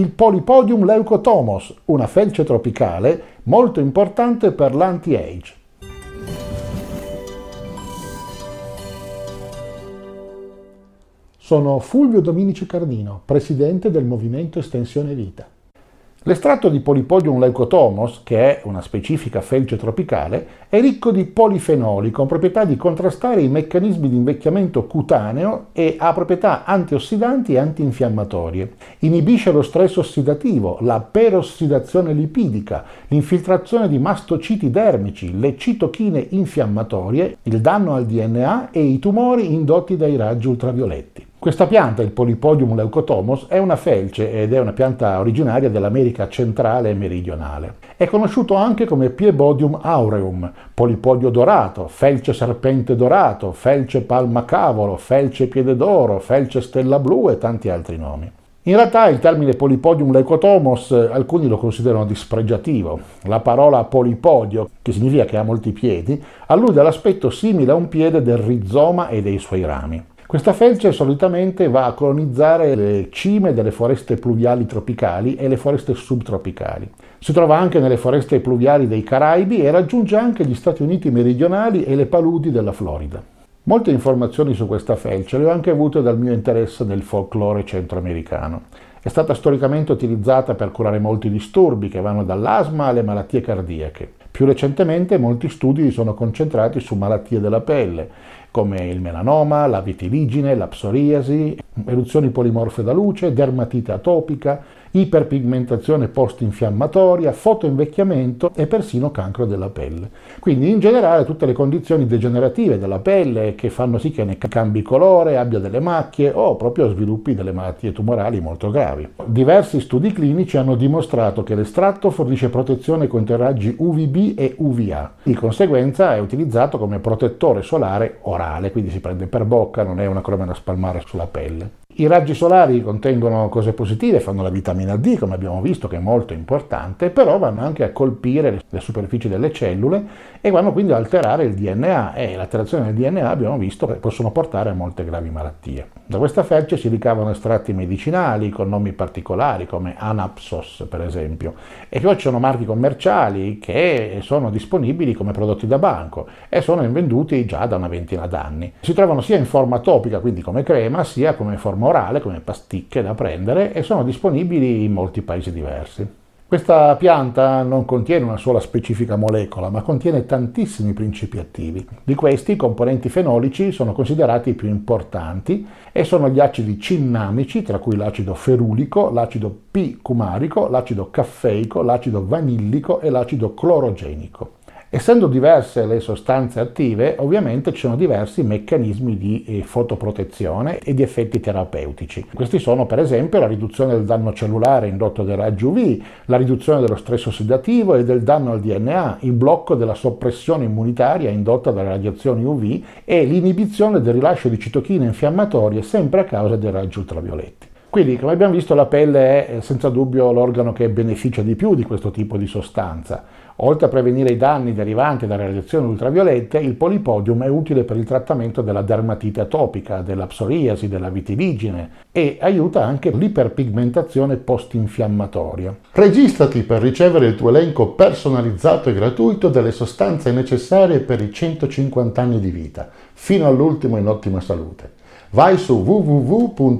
il Polypodium leucotomos, una felce tropicale molto importante per l'anti-age. Sono Fulvio Dominici Cardino, presidente del Movimento Estensione Vita. L'estratto di Polypodium leucotomos, che è una specifica felce tropicale, è ricco di polifenoli con proprietà di contrastare i meccanismi di invecchiamento cutaneo e ha proprietà antiossidanti e antinfiammatorie. Inibisce lo stress ossidativo, la perossidazione lipidica, l'infiltrazione di mastociti dermici, le citochine infiammatorie, il danno al DNA e i tumori indotti dai raggi ultravioletti. Questa pianta, il Polypodium leucotomos, è una felce ed è una pianta originaria dell'America centrale e meridionale. È conosciuto anche come Piebodium aureum, polipodio dorato, felce serpente dorato, felce palma cavolo, felce piede d'oro, felce stella blu e tanti altri nomi. In realtà il termine Polypodium leucotomos alcuni lo considerano dispregiativo. La parola polipodio, che significa che ha molti piedi, allude all'aspetto simile a un piede del rizoma e dei suoi rami. Questa felce solitamente va a colonizzare le cime delle foreste pluviali tropicali e le foreste subtropicali. Si trova anche nelle foreste pluviali dei Caraibi e raggiunge anche gli Stati Uniti meridionali e le paludi della Florida. Molte informazioni su questa felce le ho anche avute dal mio interesse nel folklore centroamericano. È stata storicamente utilizzata per curare molti disturbi che vanno dall'asma alle malattie cardiache. Più recentemente molti studi si sono concentrati su malattie della pelle come il melanoma, la vitiligine, la psoriasi, eruzioni polimorfe da luce, dermatite atopica, iperpigmentazione post-infiammatoria, fotoinvecchiamento e persino cancro della pelle. Quindi in generale tutte le condizioni degenerative della pelle che fanno sì che ne cambi colore, abbia delle macchie o proprio sviluppi delle malattie tumorali molto gravi. Diversi studi clinici hanno dimostrato che l'estratto fornisce protezione contro i raggi UVB e UVA. Di conseguenza è utilizzato come protettore solare orale, quindi si prende per bocca, non è una crema da spalmare sulla pelle. I raggi solari contengono cose positive, fanno la vitamina D, come abbiamo visto, che è molto importante, però vanno anche a colpire le superfici delle cellule e vanno quindi ad alterare il DNA e l'alterazione del DNA abbiamo visto che possono portare a molte gravi malattie. Da questa felce si ricavano estratti medicinali con nomi particolari come Anapsos per esempio e poi ci sono marchi commerciali che sono disponibili come prodotti da banco e sono invenduti già da una ventina d'anni. Si trovano sia in forma topica, quindi come crema, sia come forma orale, come pasticche da prendere e sono disponibili in molti paesi diversi. Questa pianta non contiene una sola specifica molecola, ma contiene tantissimi principi attivi. Di questi, i componenti fenolici sono considerati i più importanti e sono gli acidi cinnamici, tra cui l'acido ferulico, l'acido P-cumarico, l'acido caffeico, l'acido vanillico e l'acido clorogenico. Essendo diverse le sostanze attive, ovviamente ci sono diversi meccanismi di eh, fotoprotezione e di effetti terapeutici. Questi sono per esempio la riduzione del danno cellulare indotto dai raggi UV, la riduzione dello stress ossidativo e del danno al DNA, il blocco della soppressione immunitaria indotta dalle radiazioni UV e l'inibizione del rilascio di citochine infiammatorie sempre a causa dei raggi ultravioletti. Quindi, come abbiamo visto, la pelle è senza dubbio l'organo che beneficia di più di questo tipo di sostanza. Oltre a prevenire i danni derivanti dalle radiazioni ultraviolette, il polipodium è utile per il trattamento della dermatite atopica, della psoriasi, della vitiligine e aiuta anche l'iperpigmentazione post-infiammatoria. Registrati per ricevere il tuo elenco personalizzato e gratuito delle sostanze necessarie per i 150 anni di vita, fino all'ultimo in ottima salute. Vai su www.mev.cx,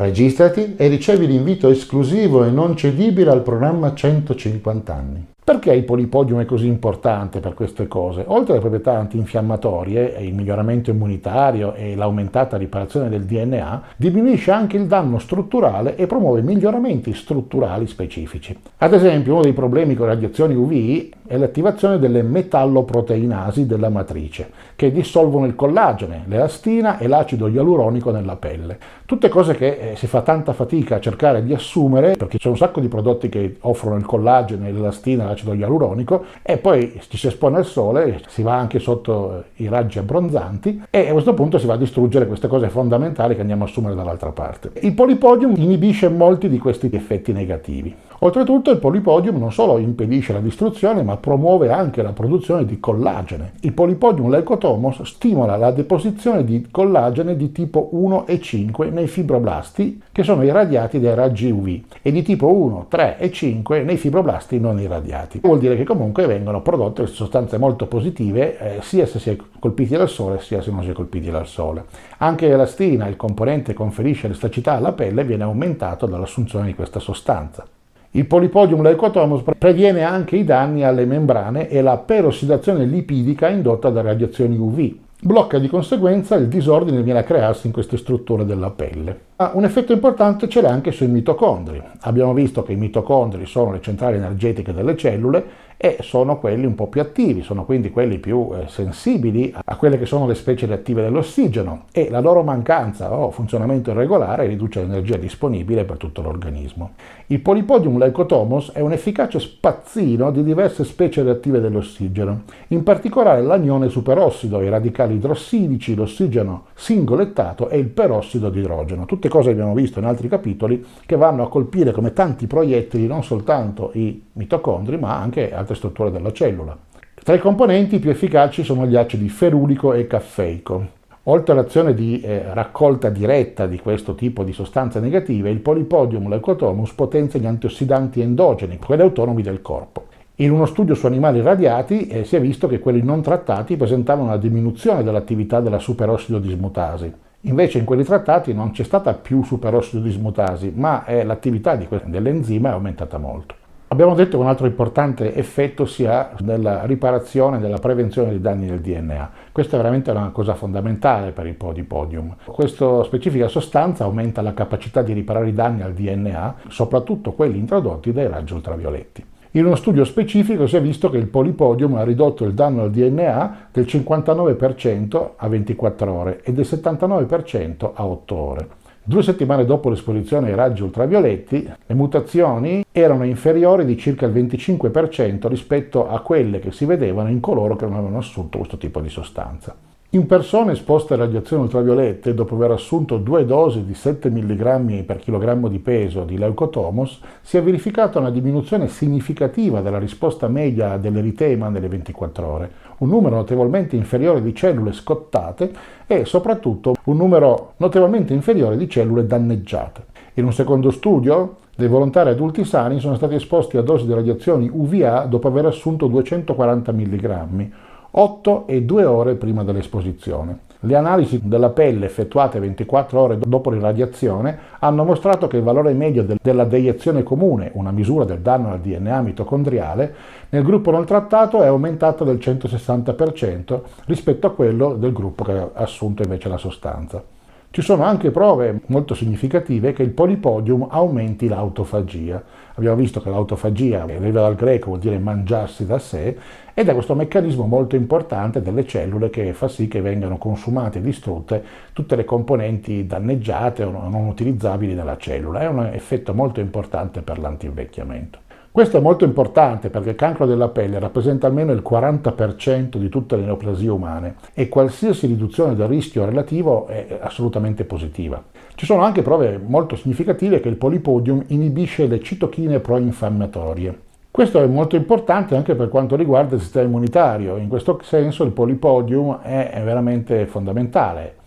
registrati e ricevi l'invito esclusivo e non cedibile al programma 150 anni. Perché il polipodium è così importante per queste cose? Oltre alle proprietà antinfiammatorie, il miglioramento immunitario e l'aumentata riparazione del DNA, diminuisce anche il danno strutturale e promuove miglioramenti strutturali specifici. Ad esempio, uno dei problemi con le radiazioni UV è l'attivazione delle metalloproteinasi della matrice, che dissolvono il collagene, l'elastina e l'acido ialuronico nella pelle. Tutte cose che eh, si fa tanta fatica a cercare di assumere, perché c'è un sacco di prodotti che offrono il collagene, l'elastina, l'acido l'acido ialuronico e poi ci si espone al sole, si va anche sotto i raggi abbronzanti e a questo punto si va a distruggere queste cose fondamentali che andiamo a assumere dall'altra parte. Il polipodium inibisce molti di questi effetti negativi. Oltretutto il polipodium non solo impedisce la distruzione, ma promuove anche la produzione di collagene. Il polipodium leucotomos stimola la deposizione di collagene di tipo 1 e 5 nei fibroblasti che sono irradiati dai raggi UV e di tipo 1, 3 e 5 nei fibroblasti non irradiati. Vuol dire che comunque vengono prodotte sostanze molto positive eh, sia se si è colpiti dal sole sia se non si è colpiti dal sole. Anche l'elastina, il componente che conferisce elasticità alla pelle, viene aumentato dall'assunzione di questa sostanza. Il polipodium leucotomus previene anche i danni alle membrane e la perossidazione lipidica indotta da radiazioni UV. Blocca di conseguenza il disordine che viene a crearsi in queste strutture della pelle. Ma un effetto importante ce l'ha anche sui mitocondri. Abbiamo visto che i mitocondri sono le centrali energetiche delle cellule e sono quelli un po' più attivi, sono quindi quelli più eh, sensibili a quelle che sono le specie reattive dell'ossigeno e la loro mancanza o funzionamento irregolare riduce l'energia disponibile per tutto l'organismo. Il Polipodium leucotomos è un efficace spazzino di diverse specie reattive dell'ossigeno, in particolare l'anione superossido, i radicali idrossidici, l'ossigeno singolettato e il perossido di idrogeno, tutte cose che abbiamo visto in altri capitoli che vanno a colpire come tanti proiettili non soltanto i mitocondri ma anche altre strutture della cellula. Tra i componenti più efficaci sono gli acidi ferulico e caffeico. Oltre all'azione di eh, raccolta diretta di questo tipo di sostanze negative, il polipodium leucotomus potenzia gli antiossidanti endogeni, quelli autonomi del corpo. In uno studio su animali radiati eh, si è visto che quelli non trattati presentavano una diminuzione dell'attività della superossido dismutasi. Invece in quelli trattati non c'è stata più superossido dismutasi, ma eh, l'attività dell'enzima è aumentata molto. Abbiamo detto che un altro importante effetto sia nella riparazione e nella prevenzione dei danni del DNA. Questa è veramente una cosa fondamentale per il podipodium. Questa specifica sostanza aumenta la capacità di riparare i danni al DNA, soprattutto quelli introdotti dai raggi ultravioletti. In uno studio specifico si è visto che il polipodium ha ridotto il danno al DNA del 59% a 24 ore e del 79% a 8 ore. Due settimane dopo l'esposizione ai raggi ultravioletti, le mutazioni erano inferiori di circa il 25% rispetto a quelle che si vedevano in coloro che non avevano assunto questo tipo di sostanza. In persone esposte a radiazioni ultraviolette, dopo aver assunto due dosi di 7 mg per chilogrammo di peso di leucotomos, si è verificata una diminuzione significativa della risposta media dell'eritema nelle 24 ore, un numero notevolmente inferiore di cellule scottate e soprattutto un numero notevolmente inferiore di cellule danneggiate. In un secondo studio, dei volontari adulti sani sono stati esposti a dosi di radiazioni UVA dopo aver assunto 240 mg 8 e 2 ore prima dell'esposizione. Le analisi della pelle effettuate 24 ore dopo l'irradiazione hanno mostrato che il valore medio della deiezione comune, una misura del danno al DNA mitocondriale, nel gruppo non trattato è aumentato del 160% rispetto a quello del gruppo che ha assunto invece la sostanza. Ci sono anche prove molto significative che il polipodium aumenti l'autofagia. Abbiamo visto che l'autofagia deriva dal greco, vuol dire mangiarsi da sé, ed è questo meccanismo molto importante delle cellule che fa sì che vengano consumate e distrutte tutte le componenti danneggiate o non utilizzabili nella cellula. È un effetto molto importante per l'antivecchiamento. Questo è molto importante perché il cancro della pelle rappresenta almeno il 40% di tutte le neoplasie umane e qualsiasi riduzione del rischio relativo è assolutamente positiva. Ci sono anche prove molto significative che il polipodium inibisce le citochine pro-infiammatorie. Questo è molto importante anche per quanto riguarda il sistema immunitario, in questo senso il polipodium è veramente fondamentale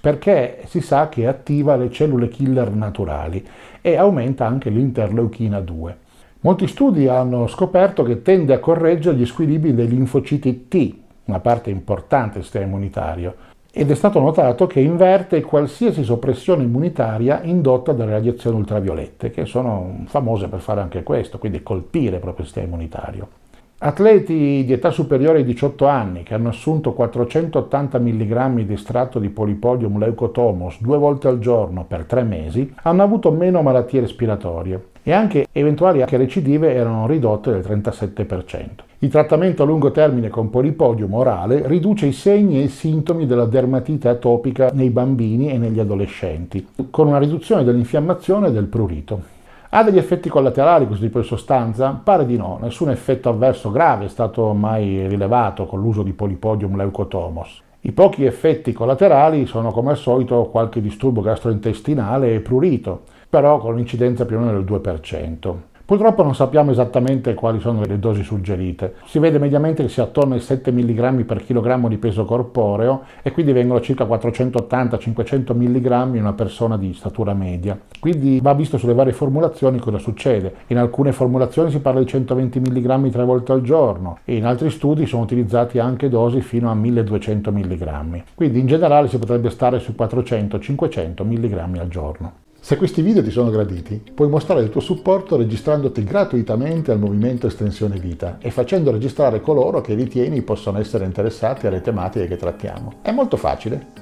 perché si sa che attiva le cellule killer naturali e aumenta anche l'interleuchina 2. Molti studi hanno scoperto che tende a correggere gli squilibri dei linfociti T, una parte importante del sistema immunitario, ed è stato notato che inverte qualsiasi soppressione immunitaria indotta dalle radiazioni ultraviolette, che sono famose per fare anche questo, quindi colpire proprio il sistema immunitario. Atleti di età superiore ai 18 anni che hanno assunto 480 mg di estratto di polipodium leucotomos due volte al giorno per tre mesi hanno avuto meno malattie respiratorie e anche eventuali recidive erano ridotte del 37%. Il trattamento a lungo termine con polipodium orale riduce i segni e i sintomi della dermatite atopica nei bambini e negli adolescenti, con una riduzione dell'infiammazione e del prurito. Ha degli effetti collaterali questo tipo di sostanza? Pare di no, nessun effetto avverso grave è stato mai rilevato con l'uso di polipodium leucotomos. I pochi effetti collaterali sono come al solito qualche disturbo gastrointestinale e prurito, però con un'incidenza più o meno del 2%. Purtroppo non sappiamo esattamente quali sono le dosi suggerite. Si vede mediamente che sia attorno ai 7 mg per chilogrammo di peso corporeo e quindi vengono circa 480-500 mg in una persona di statura media. Quindi va visto sulle varie formulazioni cosa succede. In alcune formulazioni si parla di 120 mg tre volte al giorno e in altri studi sono utilizzati anche dosi fino a 1200 mg. Quindi in generale si potrebbe stare su 400-500 mg al giorno. Se questi video ti sono graditi, puoi mostrare il tuo supporto registrandoti gratuitamente al movimento Estensione Vita e facendo registrare coloro che ritieni possano essere interessati alle tematiche che trattiamo. È molto facile.